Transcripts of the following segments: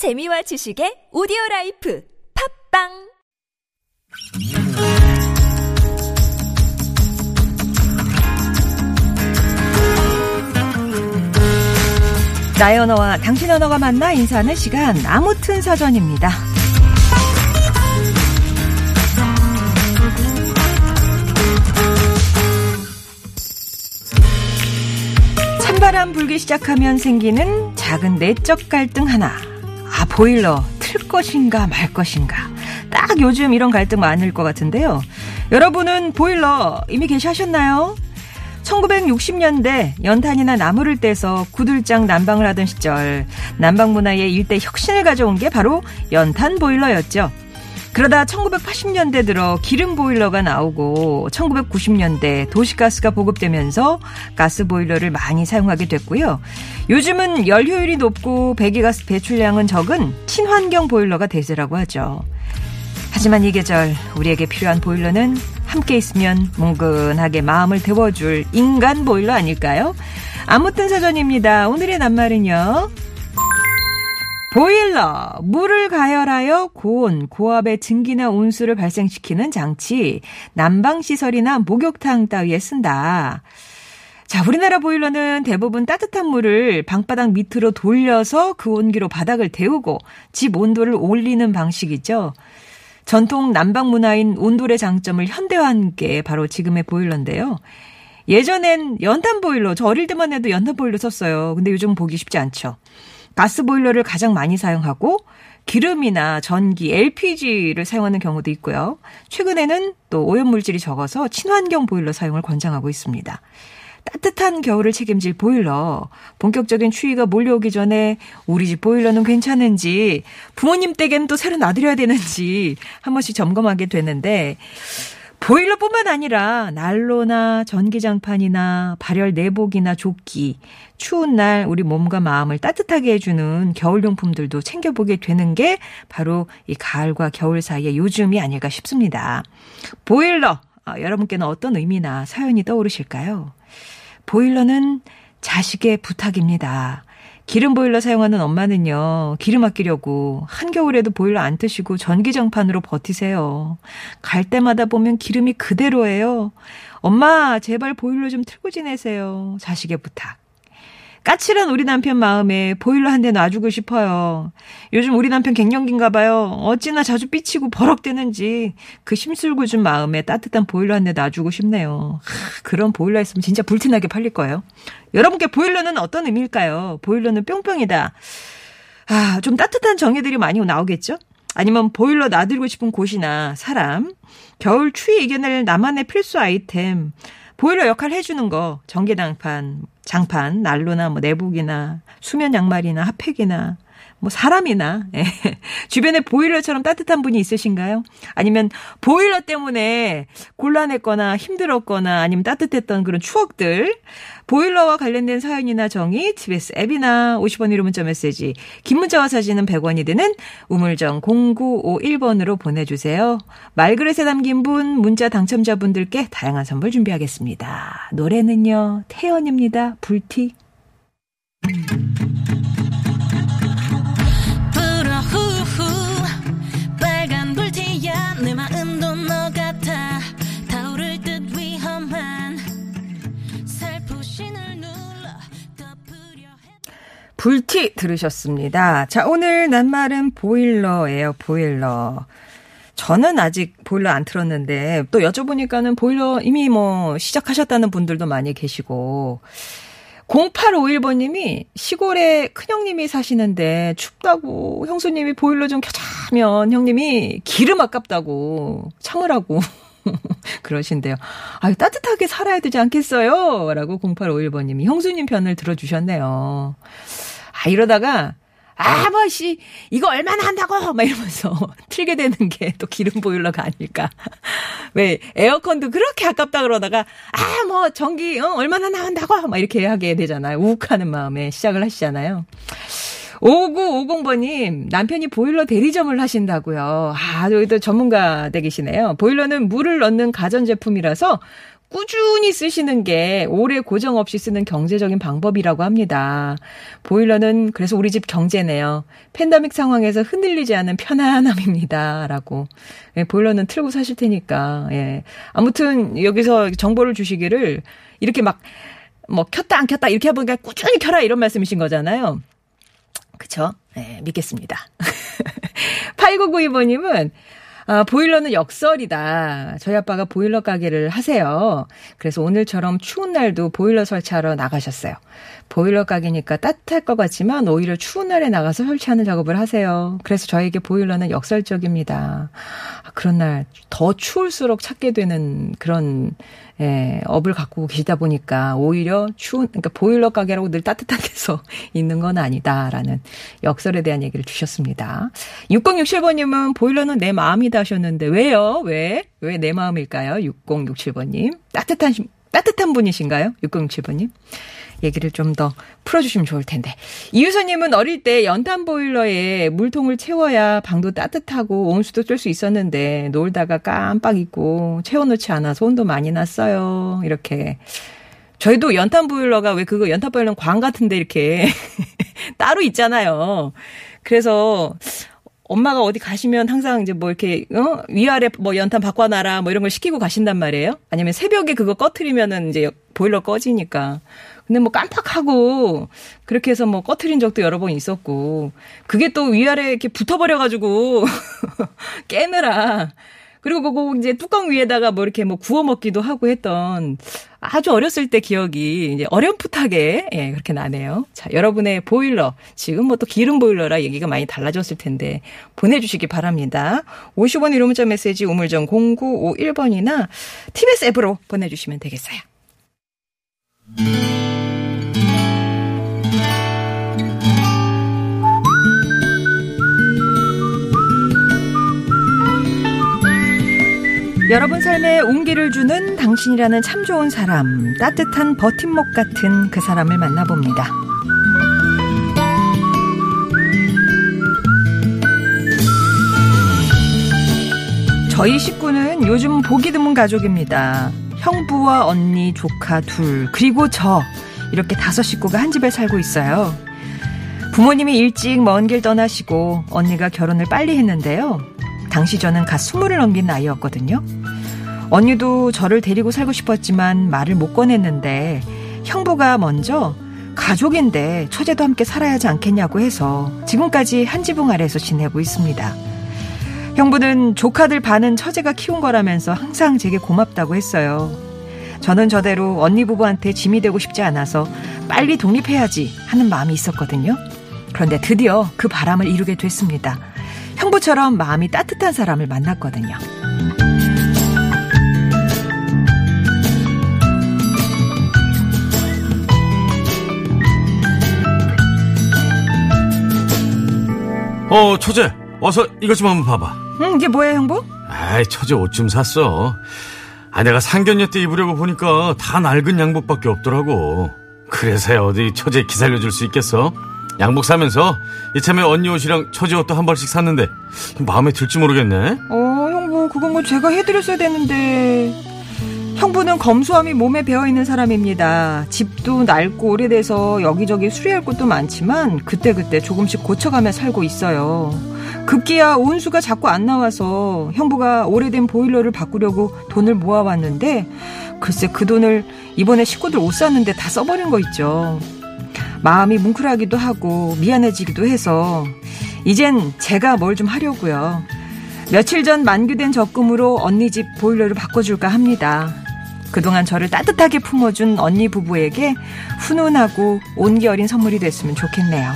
재미와 지식의 오디오 life 팟빵 나의 언어와 당신 언어가 만나 인사하는 시간 아무튼 사전입니다. 찬바람 불기 시작하면 생기는 작은 내적 갈등 하나. 아, 보일러 틀 것인가 말 것인가. 딱 요즘 이런 갈등 많을 것 같은데요. 여러분은 보일러 이미 개시하셨나요? 1960년대 연탄이나 나무를 떼서 구들장 난방을 하던 시절 난방 문화의 일대 혁신을 가져온 게 바로 연탄 보일러였죠. 그러다 1980년대 들어 기름 보일러가 나오고 1990년대 도시가스가 보급되면서 가스 보일러를 많이 사용하게 됐고요. 요즘은 열 효율이 높고 배기가스 배출량은 적은 친환경 보일러가 대세라고 하죠. 하지만 이 계절 우리에게 필요한 보일러는 함께 있으면 뭉근하게 마음을 데워줄 인간 보일러 아닐까요? 아무튼 사전입니다. 오늘의 낱말은요. 보일러, 물을 가열하여 고온, 고압의 증기나 온수를 발생시키는 장치, 난방시설이나 목욕탕 따위에 쓴다. 자, 우리나라 보일러는 대부분 따뜻한 물을 방바닥 밑으로 돌려서 그 온기로 바닥을 데우고 집 온도를 올리는 방식이죠. 전통 난방 문화인 온돌의 장점을 현대화한 게 바로 지금의 보일러인데요. 예전엔 연탄 보일러, 저 어릴 때만 해도 연탄 보일러 썼어요. 근데 요즘 보기 쉽지 않죠. 가스 보일러를 가장 많이 사용하고 기름이나 전기, LPG를 사용하는 경우도 있고요. 최근에는 또 오염물질이 적어서 친환경 보일러 사용을 권장하고 있습니다. 따뜻한 겨울을 책임질 보일러. 본격적인 추위가 몰려오기 전에 우리 집 보일러는 괜찮은지, 부모님 댁엔 또 새로 놔드려야 되는지 한 번씩 점검하게 되는데, 보일러뿐만 아니라 난로나 전기장판이나 발열 내복이나 조끼, 추운 날 우리 몸과 마음을 따뜻하게 해주는 겨울용품들도 챙겨보게 되는 게 바로 이 가을과 겨울 사이의 요즘이 아닐까 싶습니다. 보일러, 아, 여러분께는 어떤 의미나 사연이 떠오르실까요? 보일러는 자식의 부탁입니다. 기름 보일러 사용하는 엄마는요, 기름 아끼려고 한겨울에도 보일러 안 트시고 전기장판으로 버티세요. 갈 때마다 보면 기름이 그대로예요. 엄마, 제발 보일러 좀 틀고 지내세요. 자식의 부탁. 까칠한 우리 남편 마음에 보일러 한 대 놔주고 싶어요. 요즘 우리 남편 갱년기인가 봐요. 어찌나 자주 삐치고 버럭대는지 그 심술궂은 마음에 따뜻한 보일러 한 대 놔주고 싶네요. 하, 그런 보일러 있으면 진짜 불티나게 팔릴 거예요. 여러분께 보일러는 어떤 의미일까요? 보일러는 뿅뿅이다. 아, 좀 따뜻한 정의들이 많이 나오겠죠? 아니면 보일러 놔두고 싶은 곳이나 사람, 겨울 추위 이겨낼 나만의 필수 아이템, 보일러 역할 해주는 거, 전기장판, 장판, 난로나 뭐 내복이나 수면 양말이나 핫팩이나 뭐 사람이나 예. 주변에 보일러처럼 따뜻한 분이 있으신가요? 아니면 보일러 때문에 곤란했거나 힘들었거나 아니면 따뜻했던 그런 추억들 보일러와 관련된 사연이나 정의 TBS 앱이나 50원 1호 문자 메시지 긴 문자와 사진은 100원이 되는 우물정 0951번으로 보내주세요. 말그릇에 담긴 분 문자 당첨자분들께 다양한 선물 준비하겠습니다. 노래는요 태연입니다. 불티 불티 들으셨습니다. 자, 오늘 낱말은 보일러예요, 보일러. 저는 아직 보일러 안 틀었는데, 또 여쭤보니까는 보일러 이미 뭐 시작하셨다는 분들도 많이 계시고, 0851번님이 시골에 큰형님이 사시는데 춥다고 형수님이 보일러 좀 켜자면 형님이 기름 아깝다고 참으라고 그러신데요. 아유, 따뜻하게 살아야 되지 않겠어요? 라고 0851번님이 형수님 편을 들어주셨네요. 아, 이러다가, 아, 뭐, 씨, 이거 얼마나 한다고! 막 이러면서 틀게 되는 게 또 기름 보일러가 아닐까. 왜, 에어컨도 그렇게 아깝다 그러다가, 아, 뭐, 전기, 어, 얼마나 나온다고! 막 이렇게 하게 되잖아요. 우욱하는 마음에 시작을 하시잖아요. 5950번님, 남편이 보일러 대리점을 하신다고요. 아, 여기도 전문가 되계시네요. 보일러는 물을 넣는 가전제품이라서 꾸준히 쓰시는 게 오래 고정 없이 쓰는 경제적인 방법이라고 합니다. 보일러는 그래서 우리 집 경제네요. 팬데믹 상황에서 흔들리지 않은 편안함입니다. 라고. 예, 보일러는 틀고 사실 테니까. 예. 아무튼 여기서 정보를 주시기를 이렇게 막 뭐 켰다 안 켰다 이렇게 해보니까 꾸준히 켜라 이런 말씀이신 거잖아요. 그쵸? 네, 믿겠습니다. 8992번님은 아, 보일러는 역설이다. 저희 아빠가 보일러 가게를 하세요. 그래서 오늘처럼 추운 날도 보일러 설치하러 나가셨어요. 보일러 가게니까 따뜻할 것 같지만 오히려 추운 날에 나가서 설치하는 작업을 하세요. 그래서 저에게 보일러는 역설적입니다. 아, 그런 날 더 추울수록 찾게 되는 그런 예, 업을 갖고 계시다 보니까 오히려 추운, 그러니까 보일러 가게라고 늘 따뜻한 데서 있는 건 아니다라는 역설에 대한 얘기를 주셨습니다. 6067번 님은 보일러는 내 마음이다 하셨는데 왜요? 왜? 왜 내 마음일까요? 6067번 님. 따뜻한, 따뜻한 분이신가요? 6067번 님. 얘기를 좀 더 풀어주시면 좋을 텐데. 이유서님은 어릴 때 연탄 보일러에 물통을 채워야 방도 따뜻하고 온수도 뜰 수 있었는데 놀다가 깜빡 잊고 채워놓지 않아서 온도 많이 났어요. 이렇게. 저희도 연탄 보일러가 왜 그거 연탄 보일러는 광 같은데 이렇게 따로 있잖아요. 그래서 엄마가 어디 가시면 항상 이제 뭐 이렇게 어 위아래 뭐 연탄 바꿔놔라 뭐 이런 걸 시키고 가신단 말이에요. 아니면 새벽에 그거 꺼트리면은 이제 보일러 꺼지니까. 근데 뭐 깜빡하고 그렇게 해서 뭐 꺼트린 적도 여러 번 있었고 그게 또 위아래 이렇게 붙어버려가지고 깨느라 그리고 그거 이제 뚜껑 위에다가 뭐 이렇게 뭐 구워 먹기도 하고 했던 아주 어렸을 때 기억이 이제 어렴풋하게 예, 그렇게 나네요. 자, 여러분의 보일러 지금 뭐 또 기름 보일러라 얘기가 많이 달라졌을 텐데 보내 주시기 바랍니다. 50원 이름 문자 메시지 우물정 0951번이나 TBS 앱으로 보내 주시면 되겠어요. 여러분 삶에 온기를 주는 당신이라는 참 좋은 사람, 따뜻한 버팀목 같은 그 사람을 만나봅니다. 저희 식구는 요즘 보기 드문 가족입니다. 형부와 언니, 조카 둘, 그리고 저. 이렇게 다섯 식구가 한 집에 살고 있어요. 부모님이 일찍 먼 길 떠나시고 언니가 결혼을 빨리 했는데요. 당시 저는 갓 스물을 넘긴 나이였거든요. 언니도 저를 데리고 살고 싶었지만 말을 못 꺼냈는데 형부가 먼저 가족인데 처제도 함께 살아야 하지 않겠냐고 해서 지금까지 한 지붕 아래에서 지내고 있습니다. 형부는 조카들 반은 처제가 키운 거라면서 항상 제게 고맙다고 했어요. 저는 저대로 언니 부부한테 짐이 되고 싶지 않아서 빨리 독립해야지 하는 마음이 있었거든요. 그런데 드디어 그 바람을 이루게 됐습니다. 형부처럼 마음이 따뜻한 사람을 만났거든요. 어, 처제, 어서 이것 좀 한번 봐봐. 응, 이게 뭐야, 형부? 아이, 처제 옷좀 샀어. 아, 내가 상견례 때 입으려고 보니까 다 낡은 양복밖에 없더라고. 그래서야 어디 처제 기살려줄 수 있겠어? 양복 사면서 이참에 언니 옷이랑 처제 옷도 한 벌씩 샀는데 마음에 들지 모르겠네. 어, 형부, 그건 뭐 제가 해드렸어야 되는데. 형부는 검소함이 몸에 배어있는 사람입니다. 집도 낡고 오래돼서 여기저기 수리할 곳도 많지만 그때그때 조금씩 고쳐가며 살고 있어요. 급기야 온수가 자꾸 안 나와서 형부가 오래된 보일러를 바꾸려고 돈을 모아왔는데 글쎄 그 돈을 이번에 식구들 옷 샀는데 다 써버린 거 있죠. 마음이 뭉클하기도 하고 미안해지기도 해서 이젠 제가 뭘 좀 하려고요. 며칠 전 만규된 적금으로 언니 집 보일러를 바꿔줄까 합니다. 그동안 저를 따뜻하게 품어준 언니 부부에게 훈훈하고 온기 어린 선물이 됐으면 좋겠네요.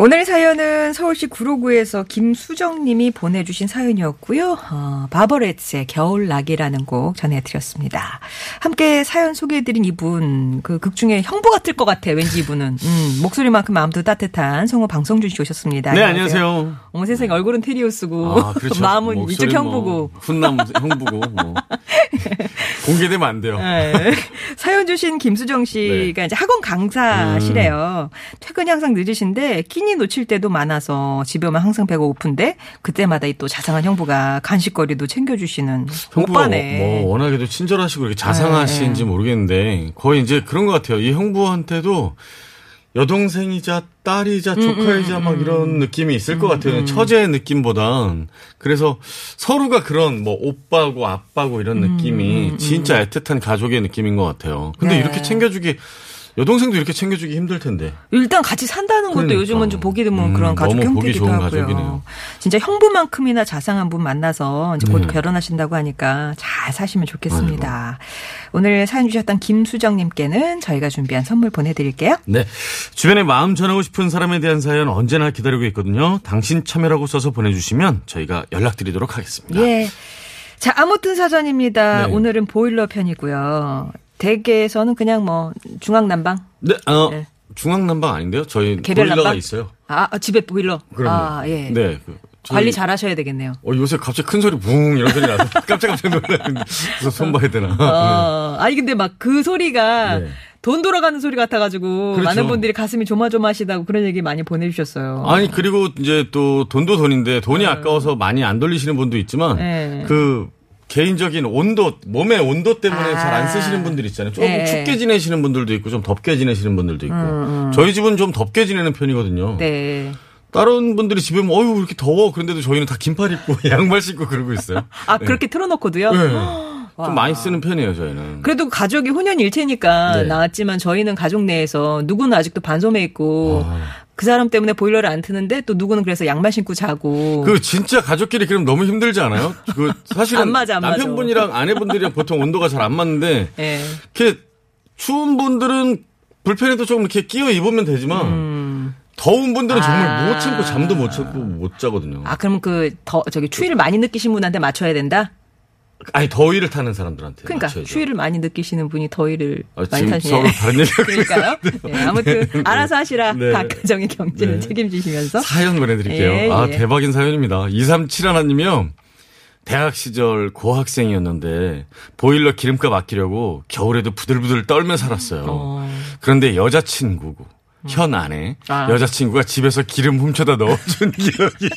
오늘 사연은 서울시 구로구에서 김수정님이 보내주신 사연이었고요. 어, 바버레츠의 겨울락이라는 곡 전해드렸습니다. 함께 사연 소개해드린 이분 그 극 중에 형부 같을 것 같아. 왠지 이분은 음, 목소리만큼 마음도 따뜻한 성우 방성준 씨 오셨습니다. 네, 안녕하세요. 어머 세상에 얼굴은 테리우스고 아, 그렇죠. 마음은 이쪽 뭐 형부고. 훈남 형부고 뭐. 공개되면 안 돼요. 네. 사연 주신 김수정 씨가 이제 학원 강사시래요. 퇴근이 항상 늦으신데 끼니 놓칠 때도 많아서 집에 오면 항상 배가 고픈데 그때마다 이 또 자상한 형부가 간식거리도 챙겨주시는 오빠네. 뭐 워낙에도 친절하시고 이렇게 자상하신지 모르겠는데 거의 이제 그런 것 같아요. 이 형부한테도 여동생이자 딸이자 음, 조카이자 막 이런 느낌이 있을 것 같아요. 처제의 느낌보단 그래서 서로가 그런 뭐 오빠고 아빠고 이런 느낌이 진짜 애틋한 가족의 느낌인 것 같아요. 근데 음, 네. 이렇게 챙겨주기 여동생도 이렇게 챙겨주기 힘들 텐데. 일단 같이 산다는 것도 그러니까. 요즘은 좀 보기 드문 음, 그런 가족 형태기도 하고요. 가족이네요. 진짜 형부만큼이나 자상한 분 만나서 이제 곧 네. 결혼하신다고 하니까 잘 사시면 좋겠습니다. 오늘 사연 주셨던 김수정님께는 저희가 준비한 선물 보내드릴게요. 네. 주변에 마음 전하고 싶은 사람에 대한 사연 언제나 기다리고 있거든요. 당신 참여라고 써서 보내주시면 저희가 연락드리도록 하겠습니다. 예. 자, 아무튼 사전입니다. 네. 오늘은 보일러 편이고요. 댁에서는 그냥 뭐 중앙 난방, 네, 어, 네. 중앙 난방 아닌데요? 저희 개별 보일러가 난방? 있어요. 아, 아, 집에 보일러. 그럼요. 아, 예. 네. 그, 저희- 관리 잘 하셔야 되겠네요. 어, 요새 갑자기 큰 소리 붕 이런 소리 나서 깜짝깜짝 놀랐는데 그래서 손 봐야 되나. 어, 아니 근데 막 그 소리가 네. 돈 돌아가는 소리 같아가지고 그렇죠. 많은 분들이 가슴이 조마조마하시다고 그런 얘기 많이 보내주셨어요. 아니 그리고 이제 또 돈도 돈인데 돈이 아까워서 많이 안 돌리시는 분도 있지만 네. 그 개인적인 온도 몸의 온도 때문에 아. 잘안 쓰시는 분들 있잖아요. 조금 네. 음, 춥게 지내시는 분들도 있고 좀 덥게 지내시는 분들도 있고 저희 집은 좀 덥게 지내는 편이거든요. 네. 다른 분들이 집에 오면 어유 이렇게 더워 그런데도 저희는 다 긴팔 입고 양말 신고 그러고 있어요. 아 그렇게 틀어놓고도요. 네. 와. 좀 많이 쓰는 편이에요 저희는. 그래도 가족이 혼연일체니까 네. 나왔지만 저희는 가족 내에서 누구는 아직도 반소매 있고 아. 그 사람 때문에 보일러를 안 트는데 또 누구는 그래서 양말 신고 자고. 그 진짜 가족끼리 그럼 너무 힘들지 않아요? 그 사실은 안 맞아, 안. 남편분이랑 아내분들이랑 보통 온도가 잘 안 맞는데 예. 이렇게 추운 분들은 불편해도 조금 이렇게 끼워 입으면 되지만 더운 분들은 정말 음. 아. 못 참고 잠도 못 참고 못 자거든요. 아 그럼 그 더 저기 추위를 많이 느끼신 분한테 맞춰야 된다. 아니 더위를 타는 사람들한테 그러니까 맞춰야죠. 추위를 많이 느끼시는 분이 더위를 아, 많이 지금 타시네. 서로 다른 얘기하고 그러니까요. 네, 아무튼 알아서 하시라. 네. 각 가정의 경제는 네. 책임지시면서. 사연 보내드릴게요. 예, 아, 예. 대박인 사연입니다. 2371님이요. 대학 시절 고학생이었는데 보일러 기름값 아끼려고 겨울에도 부들부들 떨며 살았어요. 어. 그런데 여자친구고 현 아내 아. 여자친구가 집에서 기름 훔쳐다 넣어준 기억이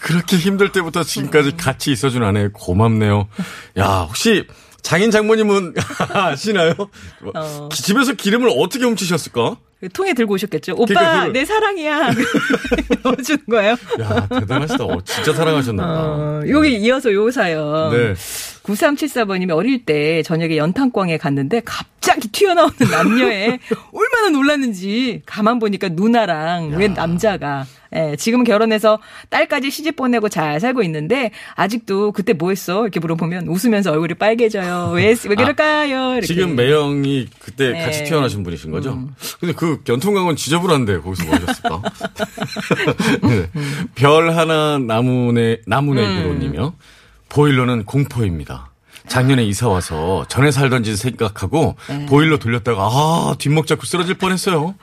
그렇게 힘들 때부터 지금까지 같이 있어준 아내 고맙네요. 야 혹시 장인 장모님은 아시나요? 어. 기- 집에서 기름을 어떻게 훔치셨을까? 통에 들고 오셨겠죠. 오빠, 그러니까 내 사랑이야. 넣어주는 거예요. 야 대단하시다. 어, 진짜 사랑하셨나 보다. 어, 여기 이어서 요 사연. 네. 9374번님이 어릴 때 저녁에 연탄광에 갔는데 갑 자기 튀어나오는 남녀에 얼마나 놀랐는지 가만 보니까 누나랑 웬 남자가 예, 지금 결혼해서 딸까지 시집 보내고 잘 살고 있는데 아직도 그때 뭐 했어? 이렇게 물어보면 웃으면서 얼굴이 빨개져요. 왜, 왜 그럴까요? 이렇게. 지금 매형이 그때 네. 같이 태어나신 분이신 거죠? 근데 그 연통강은 지저분한데 거기서 뭐 하셨을까? 네. 별 하나 나무네, 나무네그로님이요. 보일러는 공포입니다. 작년에 이사 와서 전에 살던 집 생각하고 보일러 돌렸다가 아 뒷목 잡고 쓰러질 뻔했어요.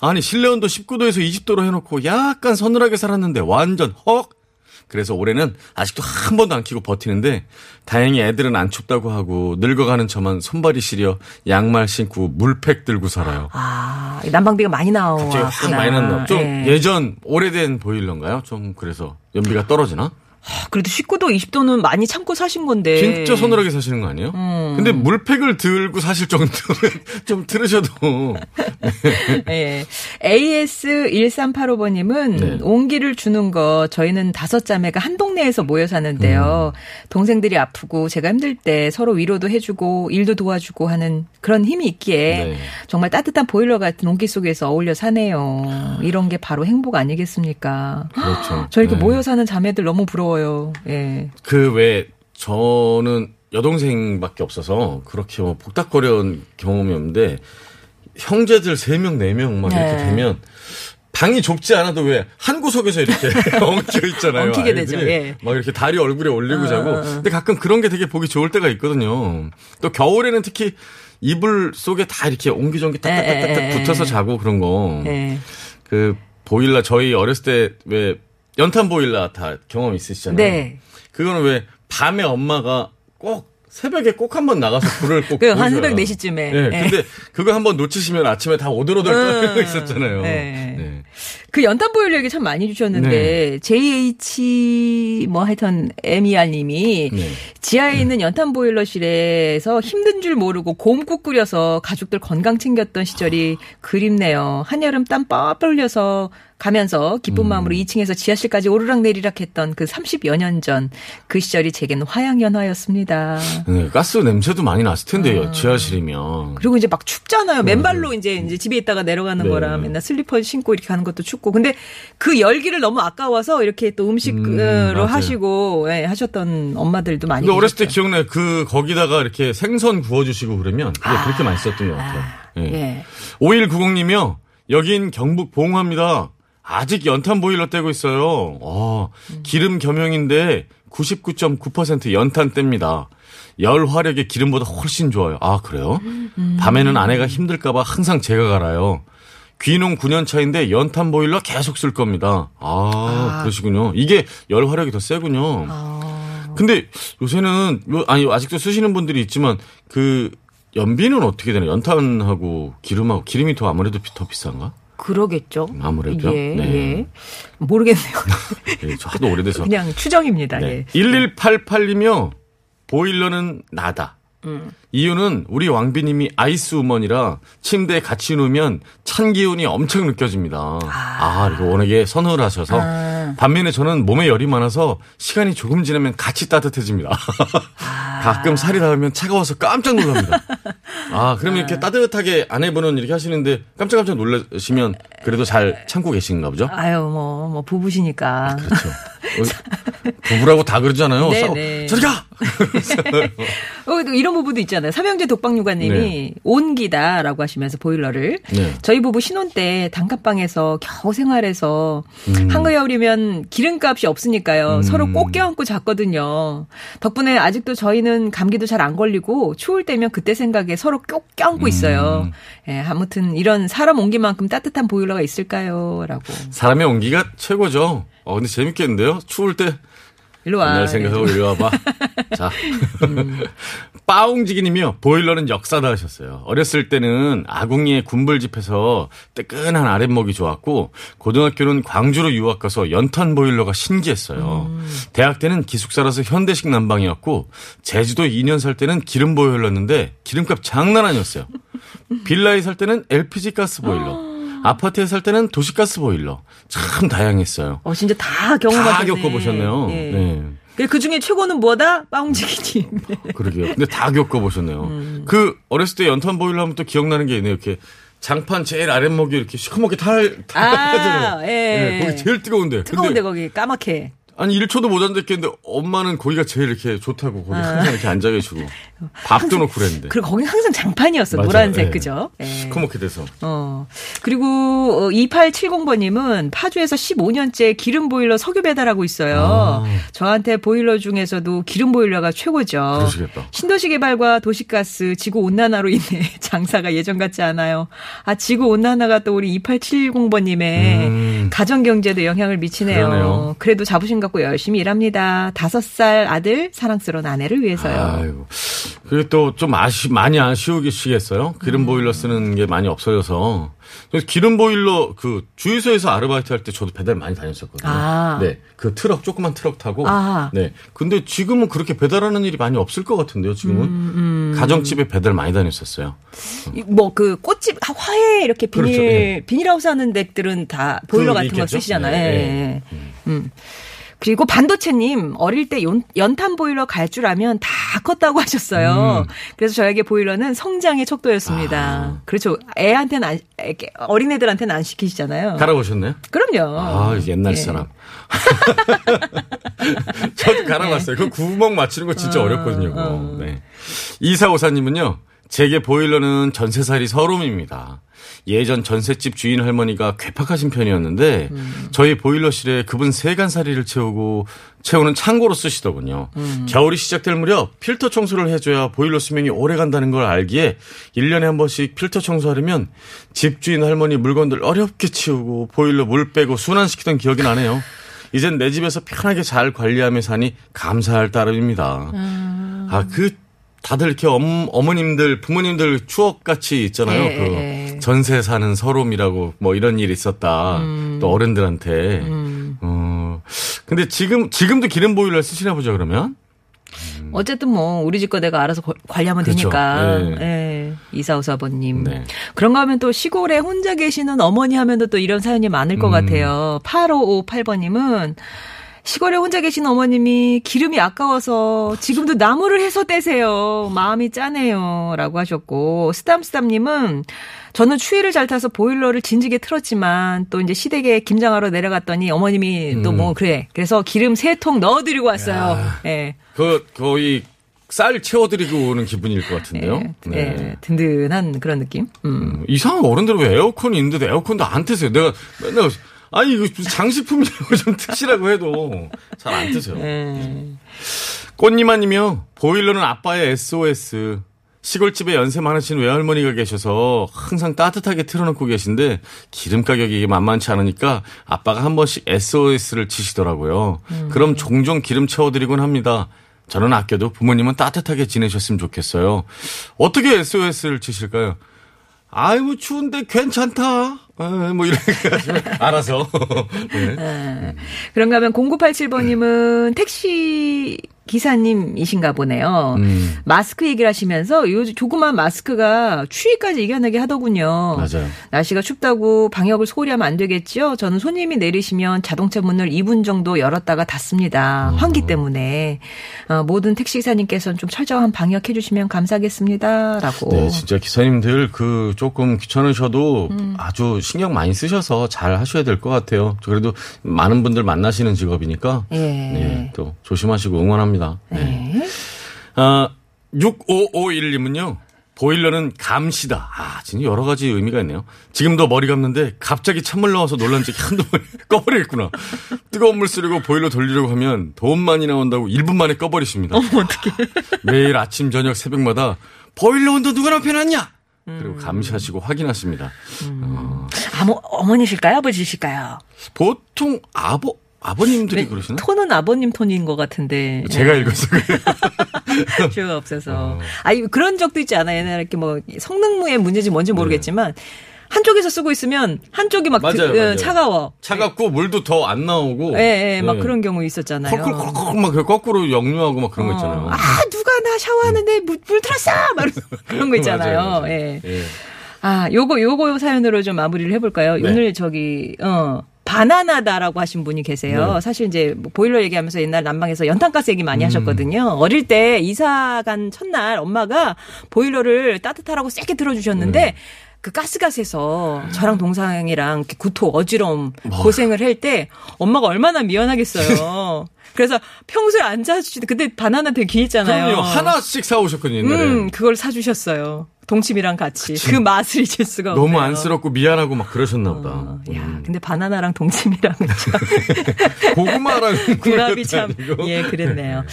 아니 실내 온도 19도에서 20도로 해놓고 약간 서늘하게 살았는데 완전 헉. 그래서 올해는 아직도 한 번도 안 키고 버티는데 다행히 애들은 안 춥다고 하고 늙어가는 저만 손발이 시려 양말 신고 물팩 들고 살아요. 아, 난방비가 많이 나와. 갑자기 확 많이 났나? 좀 예전 오래된 보일러인가요? 좀 그래서 연비가 떨어지나? 그래도 19도, 20도는 많이 참고 사신 건데. 진짜 서늘하게 사시는 거 아니에요? 음. 근데 물팩을 들고 사실 정도는 좀 들으셔도 예. AS1385번님은 네. 온기를 주는 거 저희는 다섯 자매가 한 동네에서 모여 사는데요. 음. 동생들이 아프고 제가 힘들 때 서로 위로도 해주고 일도 도와주고 하는 그런 힘이 있기에 네. 정말 따뜻한 보일러 같은 온기 속에서 어울려 사네요. 이런 게 바로 행복 아니겠습니까? 그렇죠. 저 이렇게 네. 모여 사는 자매들 너무 부러워 요. 예. 그 왜 저는 여동생밖에 없어서 그렇게 뭐 복닥거려온 경험이 없는데 형제들 3명, 4명 막 이렇게 네. 되면 방이 좁지 않아도 왜 한 구석에서 이렇게 엉켜 있잖아요. 엉키게. 되죠, 예. 막 이렇게 다리 얼굴에 올리고 자고. 근데 가끔 그런 게 되게 보기 좋을 때가 있거든요. 또 겨울에는 특히 이불 속에 다 이렇게 옹기종기 에, 에, 에, 딱딱딱딱 에. 붙어서 자고 그런 거. 예. 그 보일러 저희 어렸을 때 왜 연탄 보일러 다 경험 있으시잖아요. 네. 그거는 왜 밤에 엄마가 꼭 새벽에 꼭 한번 나가서 불을 꼭 그 한. 새벽 4시쯤에. 예, 예. 근데 그거 한번 놓치시면 아침에 다 오돌오돌 음, 떨고 있었잖아요. 네. 네. 그 연탄 보일러 얘기 참 많이 주셨는데 네. JH 뭐 하여튼 MER 님이 네. 지하에 있는 연탄 보일러실에서 힘든 줄 모르고 곰국 끓여서 가족들 건강 챙겼던 시절이 그립네요. 한여름 땀 뻘뻘 흘려서 가면서 기쁜 음. 마음으로 2층에서 지하실까지 오르락 내리락 했던 그 30여 년 전 그 시절이 제겐 화양연화였습니다. 네, 가스 냄새도 많이 났을 텐데요. 지하실이면. 그리고 이제 막 춥잖아요. 맨발로 이제 이제 집에 있다가 내려가는 네. 거라 맨날 슬리퍼 신고 이렇게 가는 것도 춥고. 근데 그 열기를 너무 아까워서 이렇게 또 음식으로 맞아요. 하시고 예, 하셨던 엄마들도 많이 근데 어렸을 때 계셨죠. 기억나요. 그 거기다가 이렇게 생선 구워주시고 그러면 그게 그렇게 맛있었던 것 같아요. 예. 예. 5190님이요. 여긴 경북 봉화입니다. 아직 연탄 보일러 떼고 있어요. 어, 기름 겸용인데 99.9% 연탄 뗍니다. 열 화력이 기름보다 훨씬 좋아요. 아, 그래요? 밤에는 아내가 힘들까봐 항상 제가 갈아요. 귀농 9년 차인데 연탄 보일러 계속 쓸 겁니다. 아, 그러시군요. 이게 열 화력이 더 세군요. 아. 근데 요새는 요- 아니 아직도 쓰시는 분들이 있지만 그 연비는 어떻게 되나? 요 연탄하고 기름하고 기름이 더 아무래도 비- 더 비싼가? 그러겠죠. 아무래도. 예, 네. 예. 모르겠네요. 예, 저 하도 오래돼서. 그냥 추정입니다. 네. 예. 1188이며 보일러는 나다. 음. 이유는 우리 왕비님이 아이스 우먼이라 침대에 같이 누우면 찬 기운이 엄청 느껴집니다. 아, 이거 워낙에 선호를 하셔서 아. 반면에 저는 몸에 열이 많아서 시간이 조금 지나면 같이 따뜻해집니다. 아. 가끔 살이 닿으면 차가워서 깜짝 놀랍니다. 아, 그러면 이렇게 따뜻하게 아내분은 이렇게 하시는데 깜짝깜짝 놀라시면 그래도 잘 참고 계신가 보죠? 아유, 뭐, 뭐, 부부시니까. 그렇죠. 어, 부부라고 다 그러잖아요. 네, 싸워. 네. 저리 가! 어, 또 이런 부부도 있잖아요. 삼형제 독박육아님이 네. 온기다라고 하시면서 보일러를 네. 저희 부부 신혼 때 단칸방에서 겨우 생활해서 음. 한겨울이면 기름값이 없으니까요. 서로 꼭 껴안고 잤거든요. 덕분에 아직도 저희는 감기도 잘 안 걸리고 추울 때면 그때 생각에 서로 꼭 껴안고 음. 있어요. 예, 아무튼 이런 사람 온기만큼 따뜻한 보일러가 있을까요?라고. 사람의 온기가 최고죠. 어, 근데 재밌겠는데요? 추울 때 일로 와. 옛날 생각하고 이리 와봐. 자. 빠웅지기님이요. 보일러는 역사다 하셨어요. 어렸을 때는 아궁이에 군불집해서 뜨끈한 아랫목이 좋았고 고등학교는 광주로 유학 가서 연탄 보일러가 신기했어요. 대학 때는 기숙사라서 현대식 난방이었고 제주도 2년 살 때는 기름 보일러였는데 기름값 장난 아니었어요. 빌라에 살 때는 LPG 가스 보일러. 아파트에 살 때는 도시가스 보일러. 참 다양했어요. 어, 진짜 다 경험하셨네. 다 겪어보셨네요. 예. 네. 그 중에 최고는 뭐다? 빠웅지기님. 그러게요. 근데 다 겪어보셨네요. 음. 그 어렸을 때 연탄 보일러 하면 또 기억나는 게 있네요. 이렇게 장판 제일 아랫목이 이렇게 시커멓게 탈, 탈, 아, 예. 거기 제일 뜨거운데. 뜨거운데 거기 까맣게. 아니 1초도 못 앉았겠는데 엄마는 거기가 제일 이렇게 좋다고 거기 아. 항상 이렇게 앉아 계시고 밥도 넣고 그랬는데. 그리고 거기 항상 장판이었어. 맞아요. 노란색, 예. 그죠? 예. 시커멓게 돼서. 어. 그리고 2870번 님은 파주에서 15년째 기름 보일러 석유 배달하고 있어요. 아. 저한테 보일러 중에서도 기름 보일러가 최고죠. 그러시겠다. 신도시 개발과 도시가스, 지구 온난화로 인해 장사가 예전 같지 않아요. 아, 지구 온난화가 또 우리 2870번 님의 음. 가정 경제도 영향을 미치네요. 그러네요. 그래도 자부심 갖고 열심히 일합니다. 다섯 살 아들 사랑스러운 아내를 위해서요. 아이고. 그게 또 좀 아쉬, 많이 아쉬우시겠어요? 음. 기름 보일러 쓰는 게 많이 없어져서. 기름 보일러 그 주유소에서 아르바이트 할 때 저도 배달 많이 다녔었거든요. 아. 네. 그 트럭, 조그만 트럭 타고. 아. 네. 근데 지금은 그렇게 배달하는 일이 많이 없을 것 같은데요, 지금은. 음, 가정집에 배달 많이 다녔었어요. 뭐 그 꽃집 화해 이렇게 비닐 그렇죠, 예. 비닐하우스 하는 댁들은 다 보일러 같은 거 있겠죠? 쓰시잖아요. 네, 예, 네. 예. 음. 그리고 반도체님 어릴 때 연, 연탄 보일러 갈 줄 알면 다 컸다고 하셨어요. 그래서 저에게 보일러는 성장의 척도였습니다. 음. 아. 그렇죠. 애한테는 안, 어린애들한테는 안 시키시잖아요. 갈아보셨나요? 그럼요. 아, 옛날 예. 사람. 저도 갈아봤어요. 그 구멍 맞추는 거 진짜 어, 어렵거든요. 그거. 어. 네. 이사오사님은요, 제게 보일러는 전세살이 서름입니다. 예전 전셋집 주인 할머니가 괴팍하신 편이었는데 저희 보일러실에 그분 세간살이를 채우고 채우는 창고로 쓰시더군요. 겨울이 시작될 무렵 필터 청소를 해줘야 보일러 수명이 오래 간다는 걸 알기에 1년에 한 번씩 필터 청소하려면 집주인 할머니 물건들 어렵게 치우고 보일러 물 빼고 순환시키던 기억이 나네요. 이젠 내 집에서 편하게 잘 관리하며 사니 감사할 따름입니다. 아, 그 다들 이렇게 엄, 어머님들, 부모님들 추억같이 있잖아요. 예, 그 예. 전세 사는 서름이라고 뭐 이런 일이 있었다. 음. 또 어른들한테. 어. 근데 지금, 지금도 기름 보일러 쓰시나 보죠, 그러면? 어쨌든 뭐 우리 집 거 내가 알아서 거- 관리하면 그렇죠. 되니까. 예. 예. 이사오사번님. 네. 그런가 하면 또 시골에 혼자 계시는 어머니 하면 또 이런 사연이 많을 음. 것 같아요. 8558번님은 시골에 혼자 계신 어머님이 기름이 아까워서 지금도 나무를 해서 떼세요. 마음이 짠해요. 라고 하셨고, 스담스담님은 저는 추위를 잘 타서 보일러를 진지게 틀었지만 또 이제 시댁에 김장하러 내려갔더니 어머님이 또 음. 뭐 그래. 그래서 기름 세 통 넣어드리고 왔어요. 예. 그, 거의 쌀 채워드리고 오는 기분일 것 같은데요. 예, 예, 든든한 그런 느낌. 음. 음, 이상한 어른들은 왜 에어컨이 있는데도 에어컨도 안 트세요? 내가 맨날 아니 이거 장식품이라고 좀 트시라고 해도 잘 안 트세요. 예. 꽃님아님이요. 보일러는 아빠의 SOS. 시골집에 연세 많으신 외할머니가 계셔서 항상 따뜻하게 틀어놓고 계신데 기름 가격이 만만치 않으니까 아빠가 한 번씩 SOS를 치시더라고요. 그럼 종종 기름 채워드리곤 합니다. 저는 아껴도 부모님은 따뜻하게 지내셨으면 좋겠어요. 어떻게 SOS를 치실까요? 아이고 추운데 괜찮다. 에, 뭐 이렇게 알아서. 네. 그런가 하면 0987번님은 택시 기사님이신가 보네요. 음. 마스크 얘기를 하시면서 요즘 조그만 마스크가 추위까지 이겨내게 하더군요. 맞아요. 날씨가 춥다고 방역을 소홀히 하면 안 되겠죠? 저는 손님이 내리시면 자동차 문을 2분 정도 열었다가 닫습니다. 환기 때문에. 어, 모든 택시기사님께서는 좀 철저한 방역해 주시면 감사하겠습니다. 라고. 네, 진짜 기사님들 그 조금 귀찮으셔도 아주 신경 많이 쓰셔서 잘 하셔야 될 것 같아요. 저 그래도 많은 분들 만나시는 직업이니까 예. 네, 또 조심하시고 응원합니다. 네. 네. 아, 6551님은요. 보일러는 감시다. 아, 진짜 여러 가지 의미가 있네요. 지금도 머리 감는데 갑자기 찬물 나와서 놀란 적이 한두 번 꺼버리겠구나. 뜨거운 물 쓰려고 보일러 돌리려고 하면 돈 많이 나온다고 1분 만에 꺼버리십니다. 어떻게? 매일 아침 저녁 새벽마다 보일러 온도 누가 남편놨냐? 그리고 감시하시고 확인하십니다. 아모, 어머니실까요? 아버지실까요? 보통 아버 아버님들이 그러시나? 톤은 아버님 톤인 것 같은데. 제가 읽어서 그래요. 필요가 없어서. 아니, 그런 적도 있지 않아요? 옛날에 이렇게 뭐 성능무의 문제인지 뭔지 모르겠지만 한쪽에서 쓰고 있으면 한쪽이 막 맞아요, 드- 맞아요. 차가워. 차갑고 물도 더 안 나오고. 예, 예, 막 네. 그런 경우 있었잖아요. 콜콜콜콜 막그 거꾸로 역류하고 막 그런 거 어. 있잖아요. 아, 누가 나 샤워하는데 물, 물 틀었어! 막 그런 거 있잖아요. 맞아요. 예. 예. 아, 요거, 요거 사연으로 좀 마무리를 해 볼까요? 네. 오늘 저기, 어. 바나나다라고 하신 분이 계세요. 네. 사실 이제 뭐 보일러 얘기하면서 옛날 난방에서 연탄가스 얘기 음. 많이 하셨거든요. 어릴 때 이사 간 첫날 엄마가 보일러를 따뜻하라고 세게 틀어주셨는데 네. 그 가스가스에서 저랑 동상이랑 구토 어지러움 뭐. 고생을 할 때 엄마가 얼마나 미안하겠어요. 그래서 평소에 안 사주시는데 그때 바나나 되게 귀했잖아요. 그럼요. 하나씩 사오셨거든요, 옛날에. 음, 그걸 사주셨어요. 동치미랑 같이. 그 맛을 잊을 수가 없어요. 너무 안쓰럽고 미안하고 막 그러셨나 보다. 어, 야, 음. 근데 바나나랑 동치미랑 참 고구마랑 궁합이 참. 예, 그랬네요.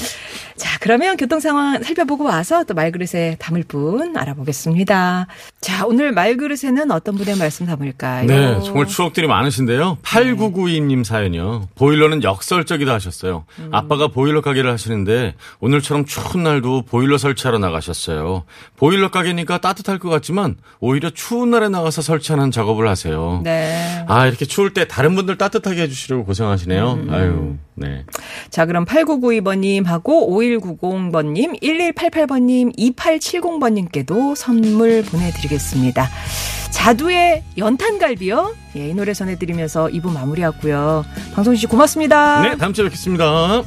자, 그러면 교통 상황 살펴보고 와서 또 말그릇에 담을 분 알아보겠습니다. 자, 오늘 말그릇에는 어떤 분의 말씀 담을까요? 네, 정말 추억들이 많으신데요. 8992님 사연이요. 보일러는 역설적이다 하셨어요. 음. 아빠가 보일러 가게를 하시는데 오늘처럼 추운 날도 보일러 설치하러 나가셨어요. 보일러 가게니까 따뜻할 것 같지만 오히려 추운 날에 나가서 설치하는 작업을 하세요. 네. 아, 이렇게 추울 때 다른 분들 따뜻하게 해주시려고 고생하시네요. 음. 아유, 네. 자, 그럼 8992번님하고 5190번님, 1188번님, 2870번님께도 선물 보내드리겠습니다. 자두의 연탄갈비요? 예, 이 노래 전해드리면서 2부 마무리하고요. 방송진 씨 고맙습니다. 네, 다음 주에 뵙겠습니다.